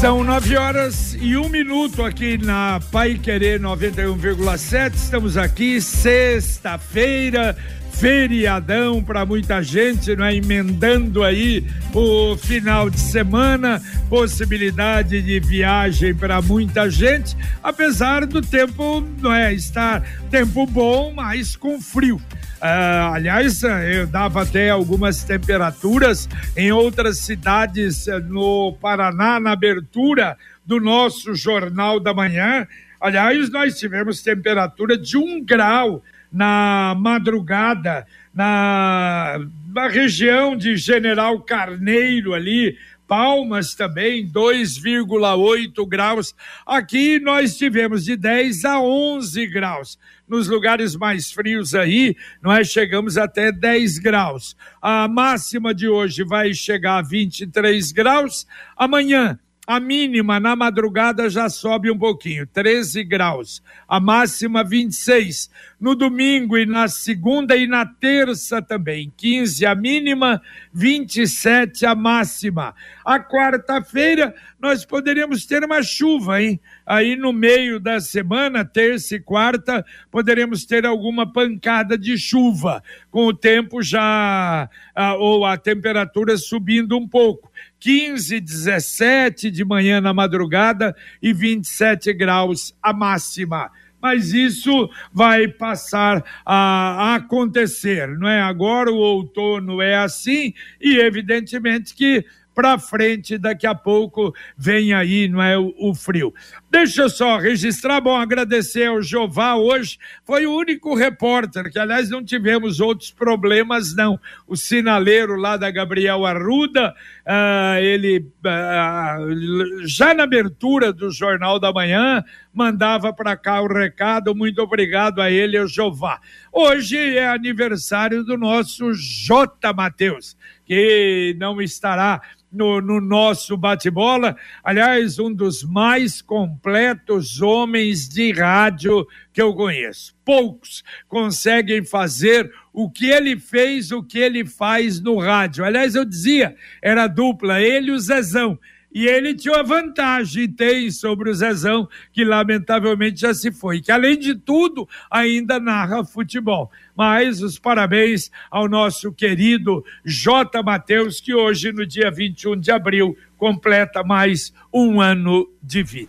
São nove horas e um minuto aqui na Pai Querer 91,7. Estamos aqui sexta-feira, feriadão para muita gente, não é? Emendando aí o final de semana, possibilidade de viagem para muita gente, apesar do tempo, não é? Estar tempo bom, mas com frio. Uh, aliás, eu dava até algumas temperaturas em outras cidades eh, no Paraná, na abertura do nosso Jornal da Manhã. Aliás, nós tivemos temperatura de um grau na madrugada, na, na região de General Carneiro ali, Palmas também, 2,8 graus. Aqui nós tivemos de 10 a 11 graus. Nos lugares mais frios aí, nós chegamos até 10 graus. A máxima de hoje vai chegar a 23 graus. Amanhã, a mínima na madrugada já sobe um pouquinho, 13 graus. A máxima 26. No domingo e na segunda e na terça também, 15 a mínima, 27 a máxima. A quarta-feira nós poderíamos ter uma chuva, hein? Aí no meio da semana, terça e quarta, poderemos ter alguma pancada de chuva, com o tempo já, ou a temperatura subindo um pouco. 15, 17 de manhã na madrugada e 27 graus a máxima mas isso vai passar a acontecer, não é? Agora o outono é assim e evidentemente que para frente, daqui a pouco vem aí, não é, o, o, frio. Deixa eu só registrar, bom, agradecer ao Jová hoje, foi o único repórter, que aliás não tivemos outros problemas não, o sinaleiro lá da Gabriel Arruda, uh, ele uh, já na abertura do Jornal da Manhã, mandava para cá o recado, muito obrigado a ele, ao Jová. Hoje é aniversário do nosso J. Mateus, que não estará no, no nosso bate-bola. Aliás, um dos mais completos homens de rádio que eu conheço. Poucos conseguem fazer o que ele fez, o que ele faz no rádio. Aliás, eu dizia, era dupla, ele e o Zezão. E ele tinha uma vantagem, tem, sobre o Zezão, que lamentavelmente já se foi, que além de tudo ainda narra futebol. Mas os parabéns ao nosso querido J. Matheus, que hoje, no dia 21 de abril, completa mais um ano de vida.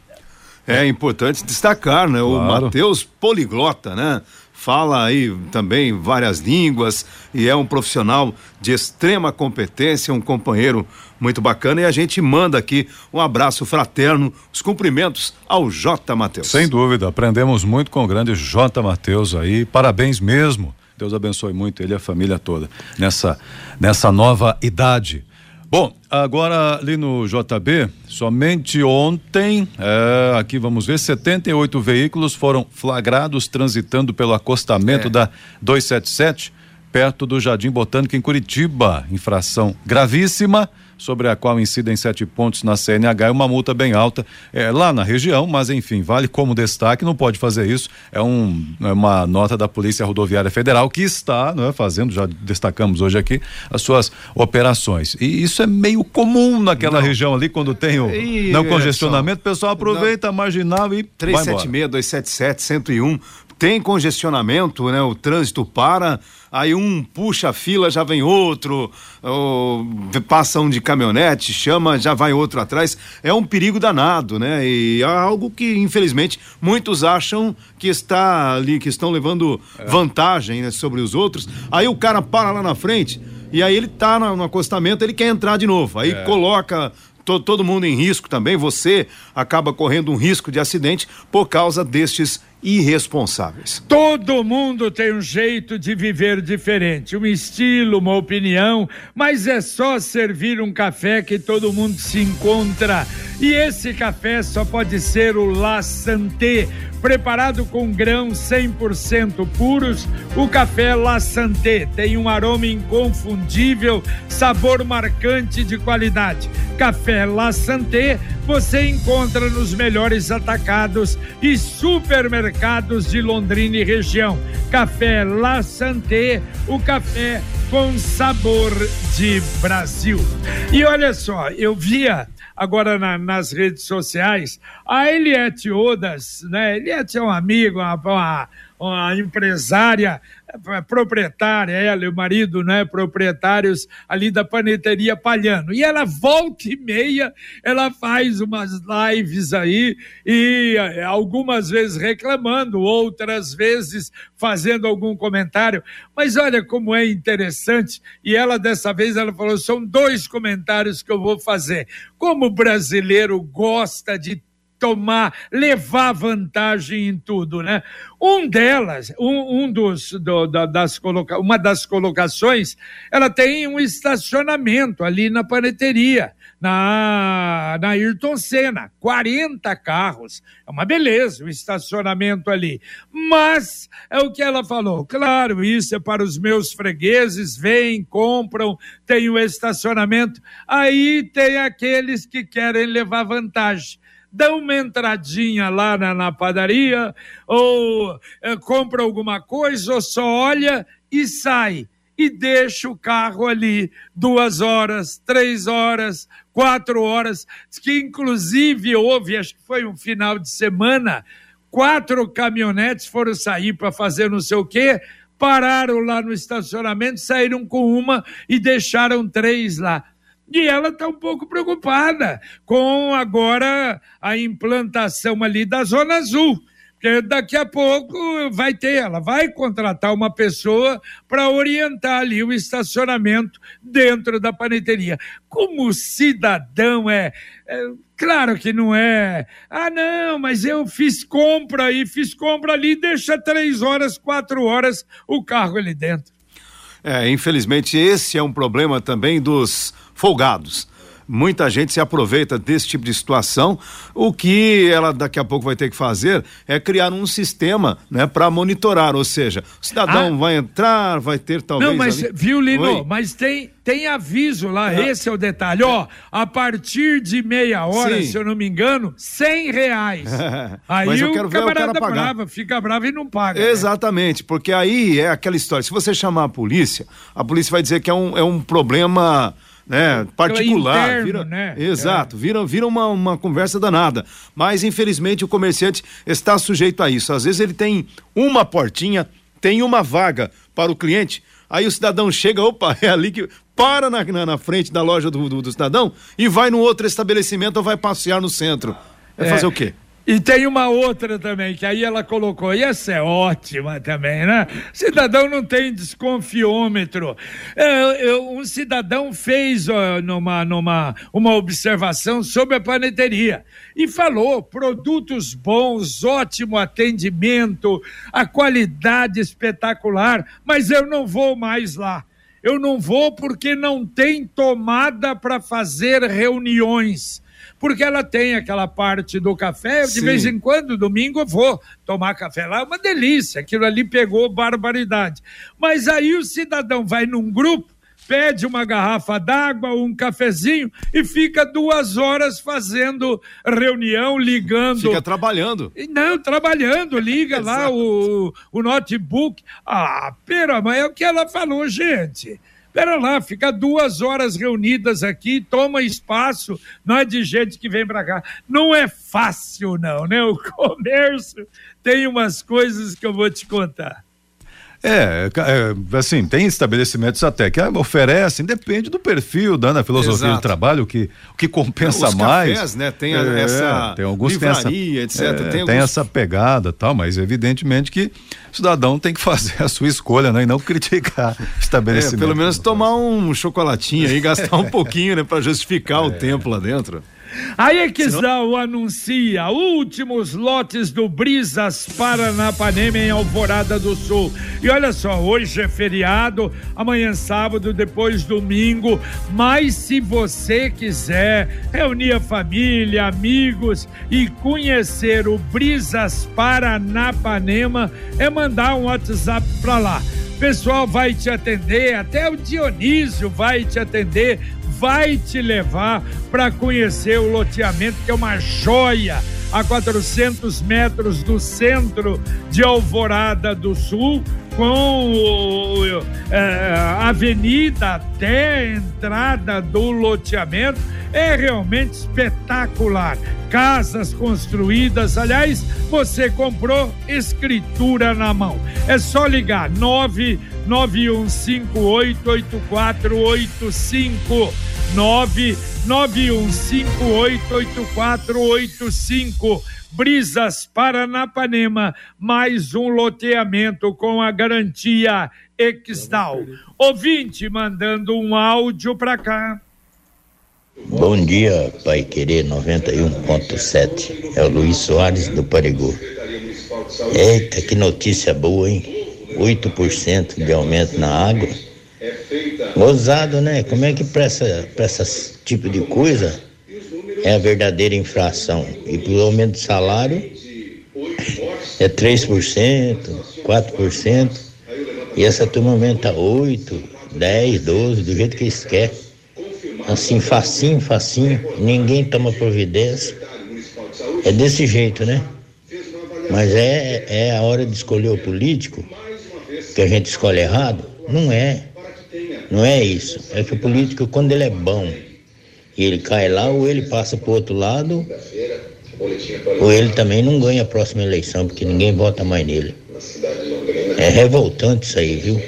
É importante destacar, né? Claro. O Matheus poliglota, né? fala aí também várias línguas e é um profissional de extrema competência, um companheiro muito bacana e a gente manda aqui um abraço fraterno, os cumprimentos ao J. Matheus. Sem dúvida, aprendemos muito com o grande J. Matheus aí, parabéns mesmo. Deus abençoe muito ele e a família toda nessa nessa nova idade. Bom, agora ali no JB, somente ontem, é, aqui vamos ver, 78 veículos foram flagrados transitando pelo acostamento é. da 277, perto do Jardim Botânico em Curitiba. Infração gravíssima sobre a qual incidem sete pontos na CNH e uma multa bem alta é, lá na região, mas enfim, vale como destaque, não pode fazer isso. É, um, é uma nota da Polícia Rodoviária Federal que está é, fazendo, já destacamos hoje aqui, as suas operações. E isso é meio comum naquela não. região ali, quando tem o e, não congestionamento, o pessoal aproveita a marginal e. 376, 277, 101 tem congestionamento, né? O trânsito para, aí um puxa a fila, já vem outro, ou, passa um de caminhonete, chama, já vai outro atrás. É um perigo danado, né? E é algo que, infelizmente, muitos acham que está ali, que estão levando é. vantagem né, sobre os outros. Aí o cara para lá na frente. E aí ele tá no acostamento, ele quer entrar de novo. Aí é. coloca todo, todo mundo em risco também. Você acaba correndo um risco de acidente por causa destes irresponsáveis. Todo mundo tem um jeito de viver diferente, um estilo, uma opinião, mas é só servir um café que todo mundo se encontra. E esse café só pode ser o La Santé Preparado com grãos 100% puros, o café La Santé tem um aroma inconfundível, sabor marcante de qualidade. Café La Santé você encontra nos melhores atacados e supermercados de Londrina e região. Café La Santé, o café com sabor de Brasil. E olha só, eu via agora na, nas redes sociais a Eliette Odas, né? Eliette é um amigo, uma, uma, uma empresária proprietária, ela e o marido, né, proprietários ali da paneteria Palhano. E ela volta e meia, ela faz umas lives aí e é, algumas vezes reclamando, outras vezes fazendo algum comentário. Mas olha como é interessante. E ela dessa vez ela falou: são dois comentários que eu vou fazer. Como o brasileiro gosta de tomar, levar vantagem em tudo, né? Um delas, um, um dos, do, da, das coloca, uma das colocações, ela tem um estacionamento ali na paneteria, na, na Ayrton Senna, 40 carros, é uma beleza o estacionamento ali, mas é o que ela falou, claro, isso é para os meus fregueses, vêm, compram, tem o estacionamento, aí tem aqueles que querem levar vantagem, dá uma entradinha lá na, na padaria, ou é, compra alguma coisa, ou só olha e sai. E deixa o carro ali duas horas, três horas, quatro horas, que inclusive houve, acho que foi um final de semana, quatro caminhonetes foram sair para fazer não sei o quê, pararam lá no estacionamento, saíram com uma e deixaram três lá. E ela está um pouco preocupada com agora a implantação ali da Zona Azul. Porque daqui a pouco vai ter, ela vai contratar uma pessoa para orientar ali o estacionamento dentro da paneteria. Como cidadão é, é, claro que não é. Ah, não, mas eu fiz compra e fiz compra ali, deixa três horas, quatro horas o carro ali dentro. É, infelizmente esse é um problema também dos folgados. Muita gente se aproveita desse tipo de situação. O que ela daqui a pouco vai ter que fazer é criar um sistema, né, para monitorar, ou seja, o cidadão ah. vai entrar, vai ter talvez. Não, mas ali... viu, Lino? Oi? Mas tem tem aviso lá, é. esse é o detalhe. Ó, a partir de meia hora, Sim. se eu não me engano, cem reais. aí Mas eu quero o ver camarada o cara pagar. brava, fica bravo e não paga. Né? Exatamente, né? porque aí é aquela história. Se você chamar a polícia, a polícia vai dizer que é um, é um problema né, particular. Interno, vira, né? Exato, é. vira, vira uma, uma conversa danada. Mas, infelizmente, o comerciante está sujeito a isso. Às vezes ele tem uma portinha, tem uma vaga para o cliente. Aí o cidadão chega, opa, é ali que. Para na, na, na frente da loja do, do, do, cidadão e vai no outro estabelecimento ou vai passear no centro. É, é fazer o quê? E tem uma outra também, que aí ela colocou, e essa é ótima também, né? Cidadão não tem desconfiômetro. É, eu, um cidadão fez ó, numa, numa uma observação sobre a paneteria e falou: produtos bons, ótimo atendimento, a qualidade espetacular, mas eu não vou mais lá. Eu não vou porque não tem tomada para fazer reuniões porque ela tem aquela parte do café. De Sim. vez em quando, domingo, eu vou tomar café lá, é uma delícia. Aquilo ali pegou barbaridade. Mas aí o cidadão vai num grupo pede uma garrafa d'água, um cafezinho e fica duas horas fazendo reunião, ligando. Fica trabalhando. Não, trabalhando, liga lá o, o notebook. Ah, pera, mas é o que ela falou, gente. Pera lá, fica duas horas reunidas aqui, toma espaço, não é de gente que vem para cá. Não é fácil, não, né? O comércio tem umas coisas que eu vou te contar. É, é, assim, tem estabelecimentos até que oferecem, depende do perfil, da filosofia Exato. de trabalho, o que, que compensa Os mais. Cafés, né? Tem é, essa tem alguns livraria, tem essa, etc. É, tem, tem essa pegada tal, mas evidentemente que o cidadão tem que fazer a sua escolha, né? E não criticar estabelecimento. É, pelo menos tomar um chocolatinho aí, gastar um pouquinho, né? Para justificar o é. tempo lá dentro. A Exal anuncia últimos lotes do Brisas Paranapanema em Alvorada do Sul. E olha só, hoje é feriado, amanhã sábado, depois domingo. Mas se você quiser reunir a família, amigos e conhecer o Brisas Paranapanema, é mandar um WhatsApp para lá. O pessoal vai te atender, até o Dionísio vai te atender vai te levar para conhecer o loteamento, que é uma joia a 400 metros do centro de Alvorada do Sul, com é, avenida até a entrada do loteamento. É realmente espetacular. Casas construídas, aliás, você comprou escritura na mão. É só ligar 991588485 991588485 Brisas Paranapanema, mais um loteamento com a garantia Exdal. Ouvinte mandando um áudio para cá. Bom dia, Pai Querer 91.7. É o Luiz Soares do Parigô. Eita, que notícia boa, hein? 8% de aumento na água. Gozado, né? Como é que para esse tipo de coisa é a verdadeira inflação? E para o aumento de salário é 3%, 4%. E essa turma aumenta 8, 10, 12, do jeito que eles querem. Assim, facinho, facinho, ninguém toma providência. É desse jeito, né? Mas é, é a hora de escolher o político, que a gente escolhe errado? Não é. Não é isso. É que o político, quando ele é bom e ele cai lá, ou ele passa para o outro lado, ou ele também não ganha a próxima eleição, porque ninguém vota mais nele. É revoltante isso aí, viu?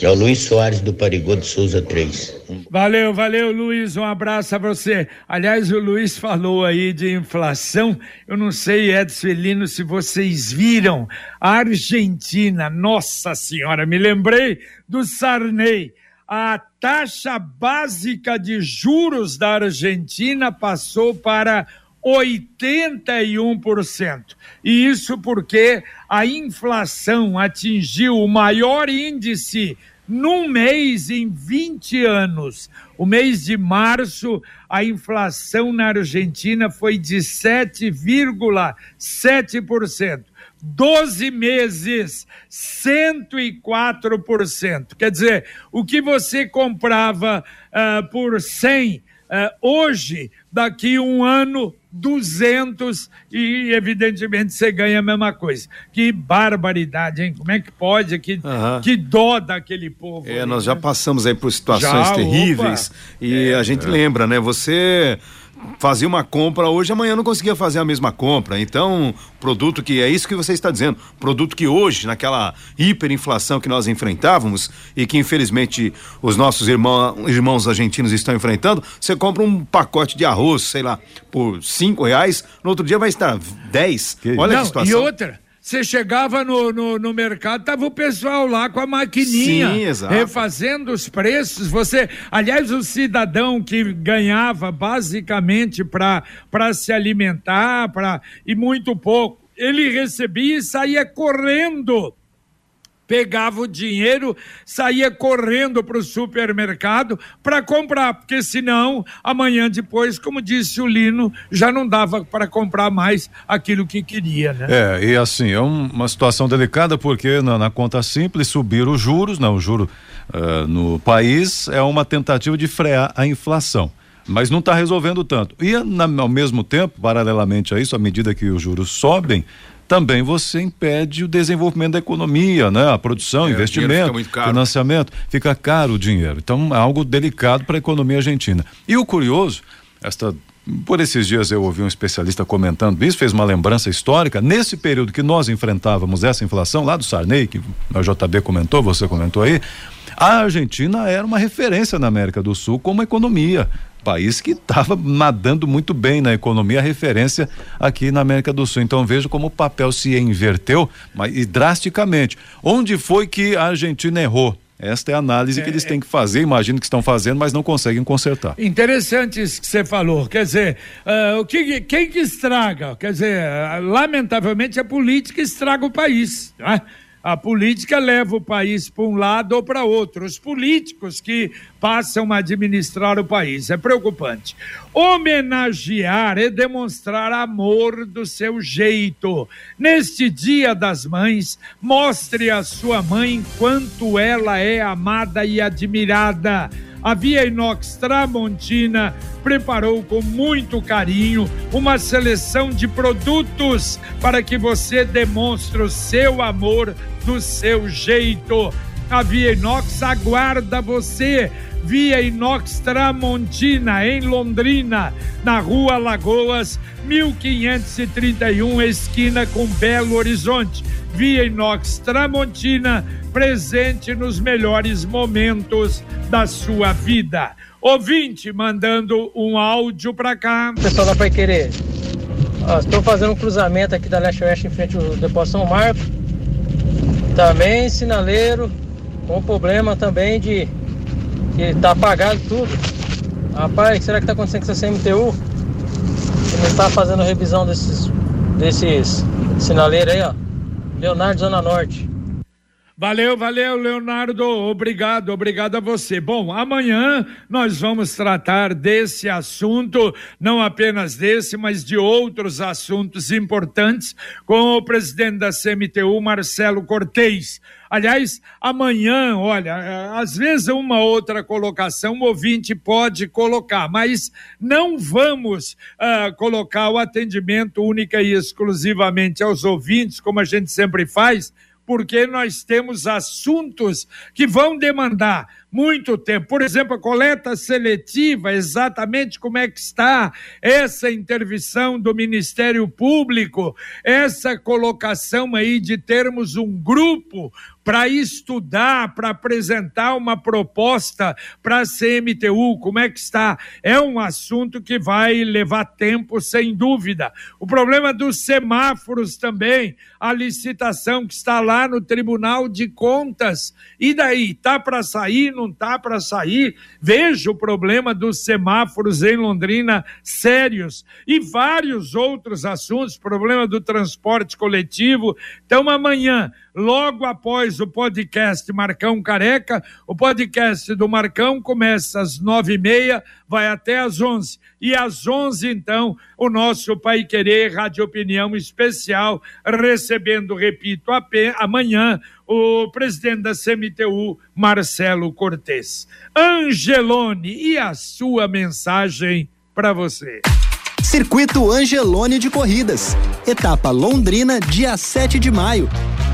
É o Luiz Soares do Parigô de Souza 3. Valeu, valeu, Luiz. Um abraço a você. Aliás, o Luiz falou aí de inflação. Eu não sei, Edson Felino, se vocês viram a Argentina. Nossa Senhora, me lembrei do Sarney a taxa básica de juros da Argentina passou para 81%. E isso porque a inflação atingiu o maior índice num mês em 20 anos. O mês de março, a inflação na Argentina foi de 7,7%. 12 meses, 104%. Quer dizer, o que você comprava uh, por 100, uh, hoje, daqui um ano, 200 e evidentemente você ganha a mesma coisa. Que barbaridade, hein? Como é que pode? Que, uhum. que dó daquele povo. É, aí, nós né? já passamos aí por situações já, terríveis opa. e é, a gente é. lembra, né? Você fazia uma compra hoje, amanhã não conseguia fazer a mesma compra. Então, produto que é isso que você está dizendo, produto que hoje, naquela hiperinflação que nós enfrentávamos e que infelizmente os nossos irmão, irmãos argentinos estão enfrentando, você compra um pacote de arroz, sei lá, por cinco reais, no outro dia vai estar dez. Que Olha não, que situação. E outra, você chegava no, no, no, mercado, tava o pessoal lá com a maquininha, Sim, refazendo os preços. Você, aliás, o cidadão que ganhava basicamente para se alimentar, para e muito pouco, ele recebia e saía correndo pegava o dinheiro, saía correndo para o supermercado para comprar, porque senão, amanhã depois, como disse o Lino, já não dava para comprar mais aquilo que queria, né? É, e assim, é um, uma situação delicada porque na, na, conta simples subir os juros, não, o juro uh, no país é uma tentativa de frear a inflação mas não está resolvendo tanto. E na, ao mesmo tempo, paralelamente a isso, à medida que os juros sobem, também você impede o desenvolvimento da economia, né? A produção, é, investimento, fica financiamento, fica caro o dinheiro. Então é algo delicado para a economia argentina. E o curioso, esta por esses dias eu ouvi um especialista comentando isso, fez uma lembrança histórica. Nesse período que nós enfrentávamos essa inflação, lá do Sarney, que o JB comentou, você comentou aí, a Argentina era uma referência na América do Sul como economia país que estava nadando muito bem na economia, referência aqui na América do Sul. Então vejo como o papel se inverteu, mas e drasticamente. Onde foi que a Argentina errou? Esta é a análise é, que eles têm que fazer, imagino que estão fazendo, mas não conseguem consertar. Interessante isso que você falou. Quer dizer, uh, o que, quem que estraga? Quer dizer, uh, lamentavelmente a política estraga o país. Não é? A política leva o país para um lado ou para outro. Os políticos que passam a administrar o país. É preocupante. Homenagear é demonstrar amor do seu jeito. Neste Dia das Mães, mostre a sua mãe quanto ela é amada e admirada. A Via Inox Tramontina preparou com muito carinho uma seleção de produtos para que você demonstre o seu amor do seu jeito. A Via Inox aguarda você. Via Inox Tramontina, em Londrina, na rua Lagoas, 1531, esquina com Belo Horizonte. Via Inox Tramontina, presente nos melhores momentos da sua vida. Ouvinte mandando um áudio para cá. Pessoal da Pai Querer, estou fazendo um cruzamento aqui da Leste Oeste em frente ao Depósito São Marco. Também sinaleiro, com problema também de que tá apagado tudo. Rapaz, será que tá acontecendo com essa CMTU? Que não está fazendo revisão desses, desses sinaleiros aí, ó. Leonardo Zona Norte. Valeu, valeu, Leonardo. Obrigado, obrigado a você. Bom, amanhã nós vamos tratar desse assunto, não apenas desse, mas de outros assuntos importantes, com o presidente da CMTU, Marcelo Cortez. Aliás, amanhã, olha, às vezes uma outra colocação o ouvinte pode colocar, mas não vamos uh, colocar o atendimento única e exclusivamente aos ouvintes, como a gente sempre faz porque nós temos assuntos que vão demandar muito tempo. Por exemplo, a coleta seletiva, exatamente como é que está essa intervenção do Ministério Público, essa colocação aí de termos um grupo para estudar, para apresentar uma proposta para a CMTU, como é que está? É um assunto que vai levar tempo, sem dúvida. O problema dos semáforos também, a licitação que está lá no Tribunal de Contas. E daí, tá para sair, não tá para sair? Veja o problema dos semáforos em Londrina sérios e vários outros assuntos, problema do transporte coletivo. Então amanhã logo após o podcast Marcão Careca. O podcast do Marcão começa às nove e meia, vai até às onze. E às onze, então, o nosso Pai Querer Rádio Opinião Especial, recebendo, repito, amanhã, o presidente da CMTU, Marcelo Cortes. Angelone, e a sua mensagem para você? Circuito Angelone de Corridas. Etapa Londrina, dia 7 de maio.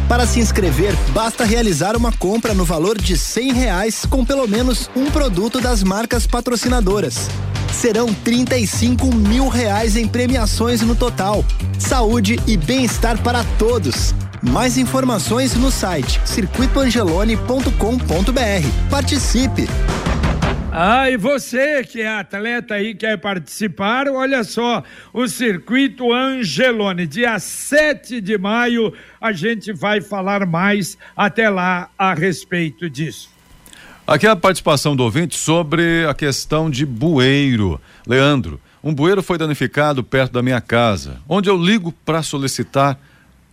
Para se inscrever, basta realizar uma compra no valor de cem reais com pelo menos um produto das marcas patrocinadoras. Serão 35 mil reais em premiações no total. Saúde e bem-estar para todos. Mais informações no site circuitoangelone.com.br. Participe! Ah, e você que é atleta aí, quer participar, olha só, o Circuito Angelone, dia 7 de maio, a gente vai falar mais até lá a respeito disso. Aqui é a participação do ouvinte sobre a questão de bueiro. Leandro, um bueiro foi danificado perto da minha casa, onde eu ligo para solicitar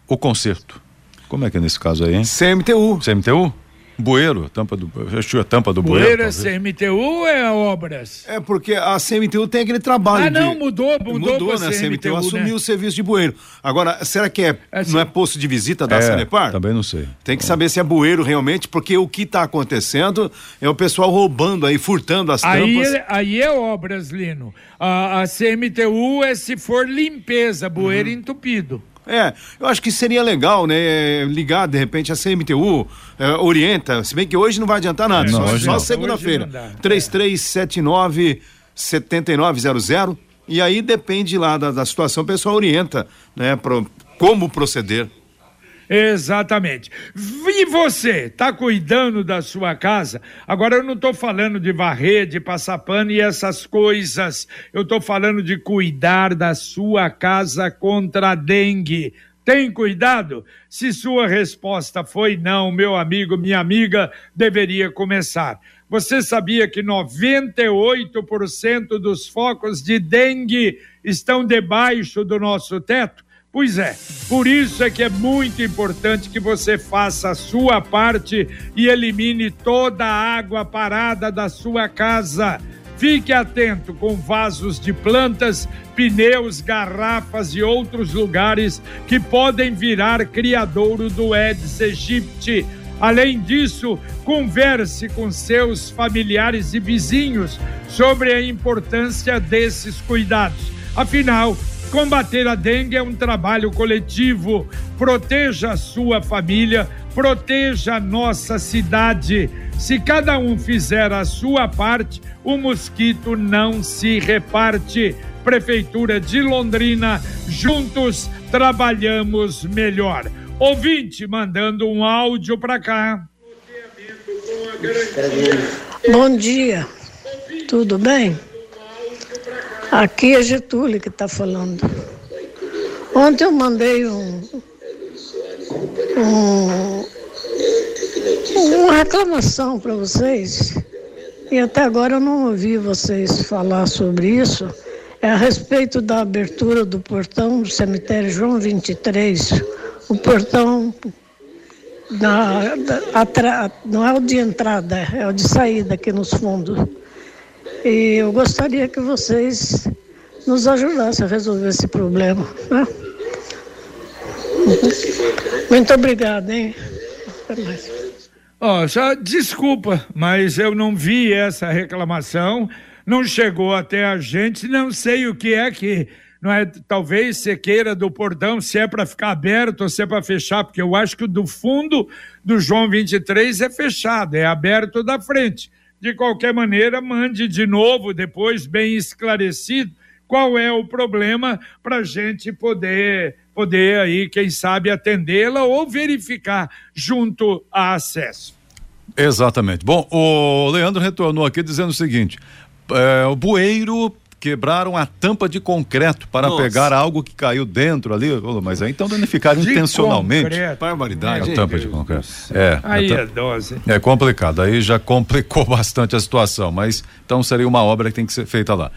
o conserto. Como é que é nesse caso aí, hein? CMTU. CMTU? Bueiro, tampa do, a tampa do bueiro. Bueiro é CMTU ou é obras? É porque a CMTU tem aquele trabalho. Ah, não, de... mudou, mudou, mudou né? A CMTU, CMTU assumiu né? o serviço de bueiro. Agora, será que é, é não é posto de visita da é, Sanepar? Também não sei. Tem que saber se é bueiro realmente, porque o que está acontecendo é o pessoal roubando aí, furtando as aí, tampas. Aí é obras, Lino. A, a CMTU é se for limpeza, bueiro uhum. entupido. É, eu acho que seria legal, né? Ligar, de repente, a CMTU, é, orienta, se bem que hoje não vai adiantar nada, não, só, só segunda-feira. 3379 7900 e aí depende lá da, da situação, o pessoal orienta, né, pro, como proceder. Exatamente. E você, está cuidando da sua casa? Agora eu não estou falando de varrer, de passar pano e essas coisas. Eu estou falando de cuidar da sua casa contra a dengue. Tem cuidado? Se sua resposta foi não, meu amigo, minha amiga, deveria começar. Você sabia que 98% dos focos de dengue estão debaixo do nosso teto? Pois é, por isso é que é muito importante que você faça a sua parte e elimine toda a água parada da sua casa. Fique atento com vasos de plantas, pneus, garrafas e outros lugares que podem virar criadouro do Aedes aegypti Além disso, converse com seus familiares e vizinhos sobre a importância desses cuidados. Afinal, combater a dengue é um trabalho coletivo. Proteja a sua família, proteja a nossa cidade. Se cada um fizer a sua parte, o mosquito não se reparte. Prefeitura de Londrina, juntos trabalhamos melhor. Ouvinte mandando um áudio para cá. Bom dia, tudo bem? Aqui é Getúlio que está falando. Ontem eu mandei um, um, uma reclamação para vocês e até agora eu não ouvi vocês falar sobre isso. É a respeito da abertura do portão do cemitério João 23 o portão na, atra, não é o de entrada, é o de saída aqui nos fundos. E eu gostaria que vocês nos ajudassem a resolver esse problema. Né? Muito obrigada, hein? Até mais. Oh, só desculpa, mas eu não vi essa reclamação, não chegou até a gente, não sei o que é que não é talvez sequeira do portão, se é para ficar aberto ou se é para fechar, porque eu acho que o do fundo do João 23 é fechado, é aberto da frente. De qualquer maneira, mande de novo, depois, bem esclarecido, qual é o problema para a gente poder, poder aí, quem sabe, atendê-la ou verificar junto a acesso. Exatamente. Bom, o Leandro retornou aqui dizendo o seguinte: é, o bueiro quebraram a tampa de concreto para Nossa. pegar algo que caiu dentro ali. Mas aí então danificaram de intencionalmente. Barbaridade. É, a tampa de concreto. É, aí é dose. É complicado. Aí já complicou bastante a situação. Mas então seria uma obra que tem que ser feita lá.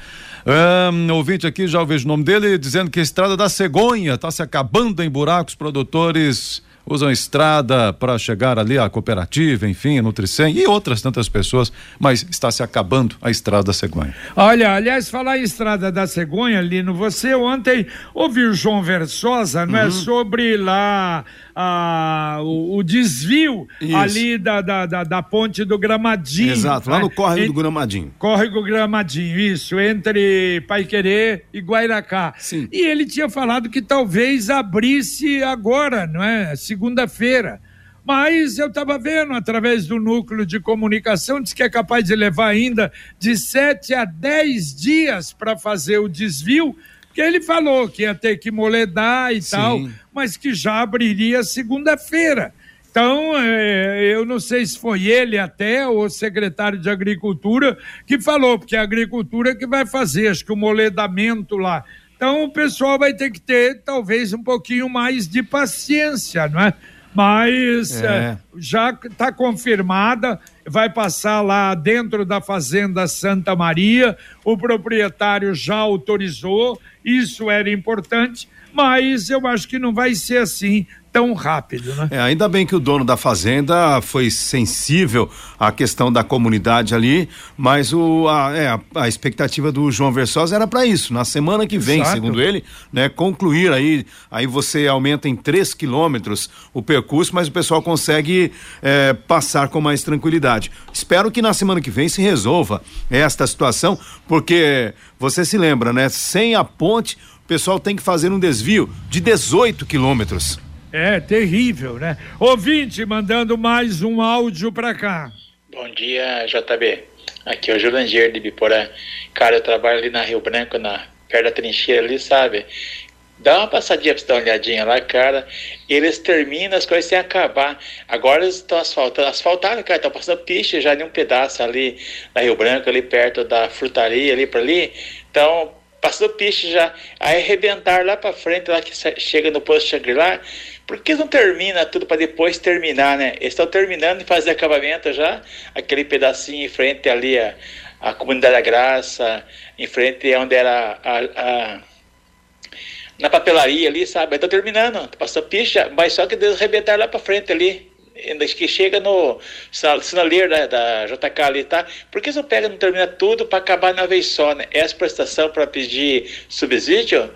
Um, ouvinte aqui, já vejo o nome dele, dizendo que a estrada da cegonha está se acabando em buracos, produtores usam estrada para chegar ali à cooperativa, enfim, a Nutricem e outras tantas pessoas, mas está se acabando a estrada da cegonha. Olha, aliás, falar em estrada da cegonha, Lino, você ontem ouviu João Versosa, não é? Uhum. Sobre lá a, o, o desvio Isso. ali da, da, da, da, ponte do Gramadinho. Exato, lá no né? córrego do Gramadinho. Córrego Gramadinho, isso, entre Paiquerê e Guairacá. Sim. E ele tinha falado que talvez abrisse agora, não é? Segunda-feira. Mas eu estava vendo através do núcleo de comunicação, diz que é capaz de levar ainda de 7 a 10 dias para fazer o desvio que ele falou que ia ter que moledar e Sim. tal, mas que já abriria segunda-feira. Então, é, eu não sei se foi ele até, ou o secretário de Agricultura, que falou, porque é a agricultura que vai fazer, acho que o moledamento lá. Então, o pessoal vai ter que ter, talvez, um pouquinho mais de paciência, não é? Mas é. É, já está confirmada, vai passar lá dentro da Fazenda Santa Maria, o proprietário já autorizou, isso era importante, mas eu acho que não vai ser assim tão rápido, né? É, ainda bem que o dono da fazenda foi sensível à questão da comunidade ali, mas o, a, é, a, expectativa do João Versosa era para isso, na semana que vem, Exato. segundo ele, né, concluir aí, aí você aumenta em 3 quilômetros o percurso, mas o pessoal consegue é, passar com mais tranquilidade. Espero que na semana que vem se resolva esta situação, porque você se lembra, né, sem a ponte, o pessoal tem que fazer um desvio de 18 quilômetros. É terrível, né? Ouvinte mandando mais um áudio para cá. Bom dia, JB. Aqui é o Jurandir de Biporã. Cara, eu trabalho ali na Rio Branco, na, perto da trincheira ali, sabe? Dá uma passadinha pra você dar uma olhadinha lá, cara. Eles terminam as coisas sem acabar. Agora eles estão asfaltando. Asfaltaram, cara, estão passando piche já de um pedaço ali na Rio Branco, ali perto da frutaria, ali para ali. Então, passou piche já. Aí arrebentar lá para frente, lá que chega no posto Shangri-La. Por que não termina tudo para depois terminar, né? Eles estão terminando de fazer acabamento já, aquele pedacinho em frente ali a, a comunidade da Graça, em frente onde era a, a na papelaria ali, sabe? Estão terminando, passou picha, mas só que eles arrebentaram lá para frente ali. Que chega no sinaleiro da, da JK ali, tá? Por que você pega não termina tudo para acabar na vez só, né? Essa prestação para pedir subsídio?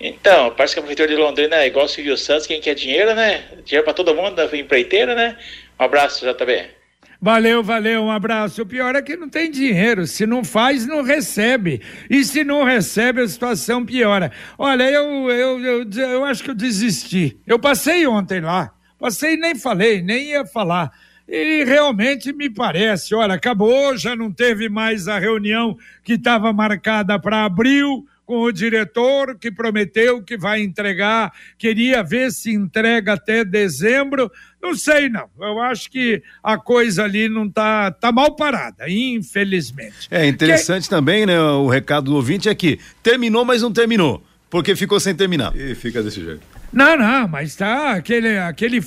Então, parece que a prefeitura de Londrina é igual o Silvio Santos, quem quer dinheiro, né? Dinheiro para todo mundo, da empreiteira, né? Um abraço, JB. Valeu, valeu, um abraço. O pior é que não tem dinheiro. Se não faz, não recebe. E se não recebe, a situação piora. Olha, eu, eu, eu, eu acho que eu desisti. Eu passei ontem lá. Passei nem falei, nem ia falar. E realmente me parece, olha, acabou, já não teve mais a reunião que estava marcada para abril com o diretor que prometeu que vai entregar, queria ver se entrega até dezembro. Não sei, não. Eu acho que a coisa ali não tá, tá mal parada, infelizmente. É interessante que... também, né? O recado do ouvinte é que terminou, mas não terminou. Porque ficou sem terminar. E fica desse jeito. Não, não, mas tá aquele, aquele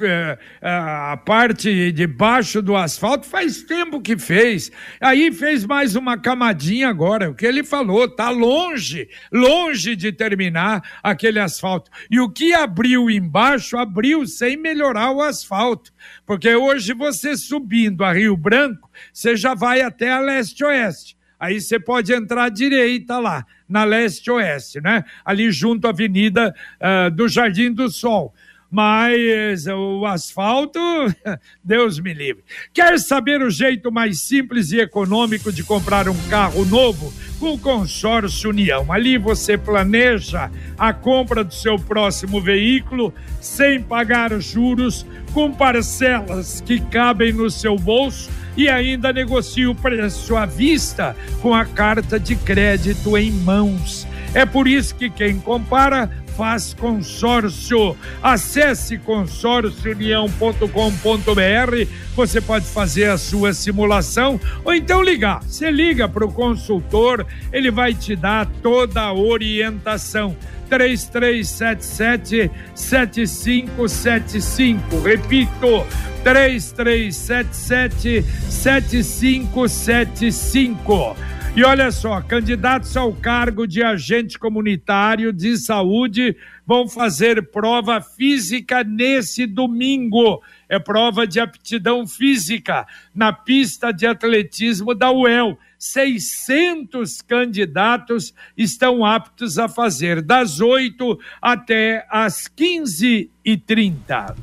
é, a parte de baixo do asfalto faz tempo que fez. Aí fez mais uma camadinha agora. O que ele falou, tá longe, longe de terminar aquele asfalto. E o que abriu embaixo, abriu sem melhorar o asfalto. Porque hoje você subindo a Rio Branco, você já vai até a leste-oeste. Aí você pode entrar à direita lá, na leste-oeste, né? Ali junto à Avenida uh, do Jardim do Sol mas o asfalto, Deus me livre. Quer saber o jeito mais simples e econômico de comprar um carro novo? Com o Consórcio União. Ali você planeja a compra do seu próximo veículo sem pagar juros, com parcelas que cabem no seu bolso e ainda negocia o preço à vista com a carta de crédito em mãos. É por isso que quem compara faz consórcio. Acesse consórciounião.com.br. Você pode fazer a sua simulação ou então ligar. Você liga para o consultor, ele vai te dar toda a orientação. 3377 7575. Repito, 3377 7575. E olha só, candidatos ao cargo de agente comunitário de saúde vão fazer prova física nesse domingo. É prova de aptidão física na pista de atletismo da UEL. 600 candidatos estão aptos a fazer das 8 até as 15h30.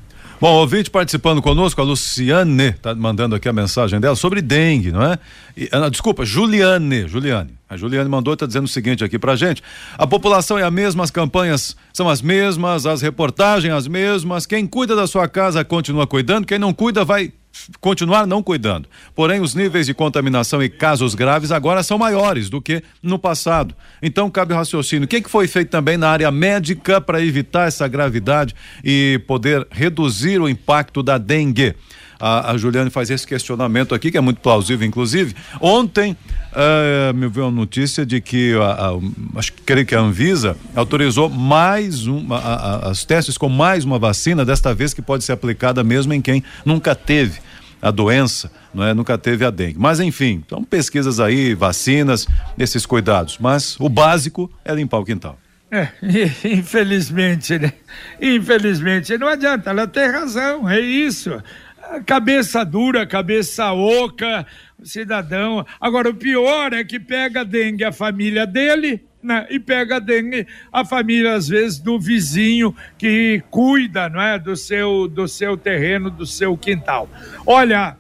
Bom, ouvinte participando conosco, a Luciane está mandando aqui a mensagem dela sobre dengue, não é? E, ah, desculpa, Juliane, Juliane. A Juliane mandou, está dizendo o seguinte aqui pra gente: a população é a mesma, as campanhas são as mesmas, as reportagens as mesmas. Quem cuida da sua casa continua cuidando, quem não cuida vai continuar não cuidando. Porém, os níveis de contaminação e casos graves agora são maiores do que no passado. Então, cabe o raciocínio. O que, que foi feito também na área médica para evitar essa gravidade e poder reduzir o impacto da dengue? A, a Juliane faz esse questionamento aqui, que é muito plausível, inclusive. Ontem, uh, me veio a notícia de que, a, a, acho que creio que a Anvisa autorizou mais um, as testes com mais uma vacina, desta vez que pode ser aplicada mesmo em quem nunca teve a doença, não é? Nunca teve a dengue. Mas enfim, então pesquisas aí, vacinas, esses cuidados. Mas o básico é limpar o quintal. É, infelizmente, né? Infelizmente, não adianta, ela tem razão, é isso cabeça dura, cabeça oca, cidadão. Agora, o pior é que pega dengue a família dele, né? E pega dengue a família, às vezes, do vizinho que cuida, não é? Do seu, do seu terreno, do seu quintal. Olha,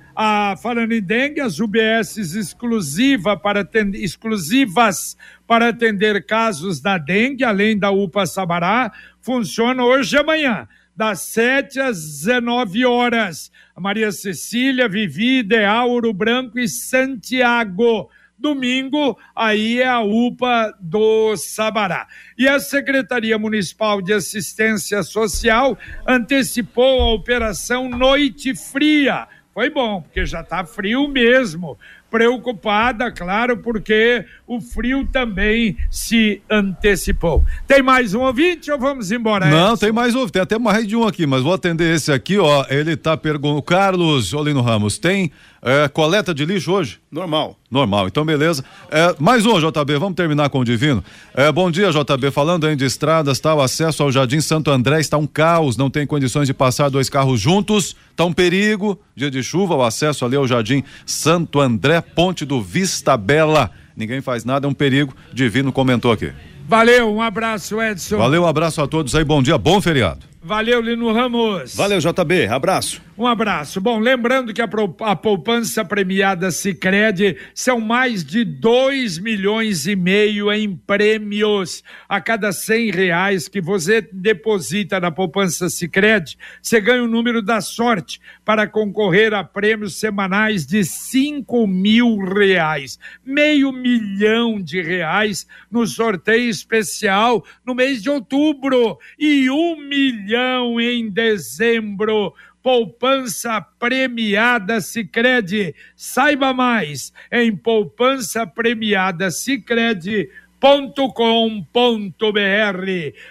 falando em dengue, as UBS exclusiva para atender, exclusivas para atender casos da dengue, além da UPA Sabará, funcionam hoje e amanhã das 7 às 19 horas. Maria Cecília, Vivi, Ideal, Ouro Branco e Santiago. Domingo, aí é a UPA do Sabará. E a Secretaria Municipal de Assistência Social antecipou a operação Noite Fria. Foi bom, porque já está frio mesmo preocupada, claro, porque o frio também se antecipou. Tem mais um ouvinte ou vamos embora? Não, tem mais um, tem até mais de um aqui, mas vou atender esse aqui, ó. Ele tá perguntando. Carlos Olino Ramos, tem é, coleta de lixo hoje? Normal. Normal, então beleza. É, mais um, JB, vamos terminar com o Divino. É, bom dia, JB. Falando aí de estradas, tá, o acesso ao Jardim Santo André está um caos, não tem condições de passar dois carros juntos, tá um perigo. Dia de chuva, o acesso ali ao Jardim Santo André, ponte do Vista Bela. Ninguém faz nada, é um perigo. Divino comentou aqui. Valeu, um abraço, Edson. Valeu, um abraço a todos aí, bom dia, bom feriado. Valeu, Lino Ramos. Valeu, JB. Abraço. Um abraço. Bom, lembrando que a, a poupança premiada Sicredi são mais de 2 milhões e meio em prêmios. A cada cem reais que você deposita na poupança Sicredi, você ganha o número da sorte para concorrer a prêmios semanais de 5 mil reais. Meio milhão de reais no sorteio especial no mês de outubro e um milhão em dezembro poupança premiada Sicredi. Saiba mais em poupança premiada Sicredi com.br.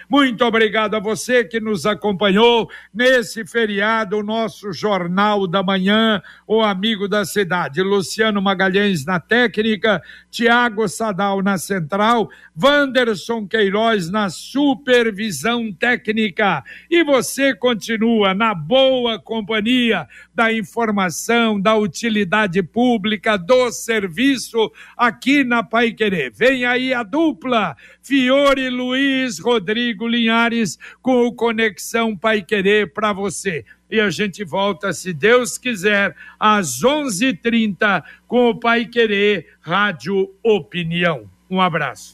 Muito obrigado a você que nos acompanhou nesse feriado, o nosso Jornal da Manhã, o amigo da cidade. Luciano Magalhães na técnica, Tiago Sadal na central, Wanderson Queiroz na supervisão técnica. E você continua na boa companhia da informação, da utilidade pública, do serviço aqui na Pai Querer. Vem aí a dupla Fiore Luiz Rodrigo Linhares com o Conexão Pai Querer para você. E a gente volta, se Deus quiser, às 11:30 com o Pai Querer Rádio Opinião. Um abraço.